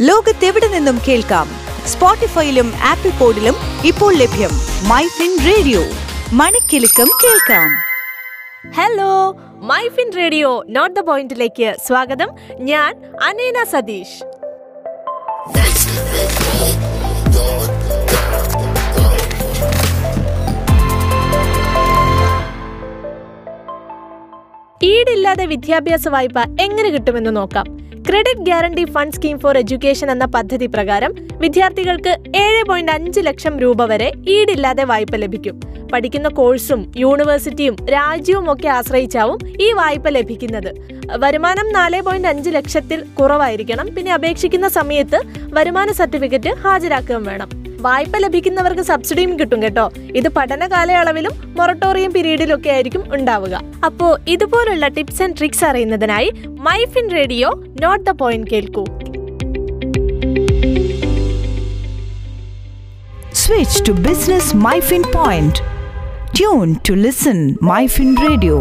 ലോകത്തെവിടെ നിന്നും കേൾക്കാം? സ്പോട്ടിഫൈയിലും ആപ്പിൾ പോഡിലും ഇപ്പോൾ ലഭ്യം മൈ ഫിൻ റേഡിയോ. മണിക്കെലക്കം കേൾക്കാം. Hello MyFin radio not the പോയിന്റിലേക്ക് സ്വാഗതം. ഞാൻ അനേന സതീഷ്. ഈടില്ലാതെ വിദ്യാഭ്യാസ വായ്പ എങ്ങനെ കിട്ടുമെന്ന് നോക്കാം. Credit guarantee fund scheme for education എന്ന പദ്ധതി പ്രകാരം വിദ്യാർത്ഥികൾക്ക് ഏഴ് പോയിന്റ് അഞ്ച് ലക്ഷം രൂപ വരെ ഈടില്ലാതെ വായ്പ ലഭിക്കും. പഠിക്കുന്ന കോഴ്സും യൂണിവേഴ്സിറ്റിയും രാജ്യവും ഒക്കെ ആശ്രയിച്ചാവും ഈ വായ്പ ലഭിക്കുന്നത്. വരുമാനം നാല് പോയിന്റ് അഞ്ച് ലക്ഷത്തിൽ കുറവായിരിക്കണം. പിന്നെ അപേക്ഷിക്കുന്ന സമയത്ത് വരുമാന സർട്ടിഫിക്കറ്റ് ഹാജരാക്കുകയും വേണം. വായ്പ ലഭിക്കുന്നവർക്ക് സബ്സിഡിയും കിട്ടും കേട്ടോ ഇത് പഠന കാലയളവിലും മൊറട്ടോറിയം പീരീഡിലൊക്കെ ആയിരിക്കും ഉണ്ടാവുക അപ്പോ ഇതുപോലുള്ള ടിപ്സ് ആൻഡ് ട്രിക്സ് അറിയുന്നതിനായി MyFin radio not the point കേൾക്കൂ Switch to Business MyFin Point. Tune to listen MyFin Radio.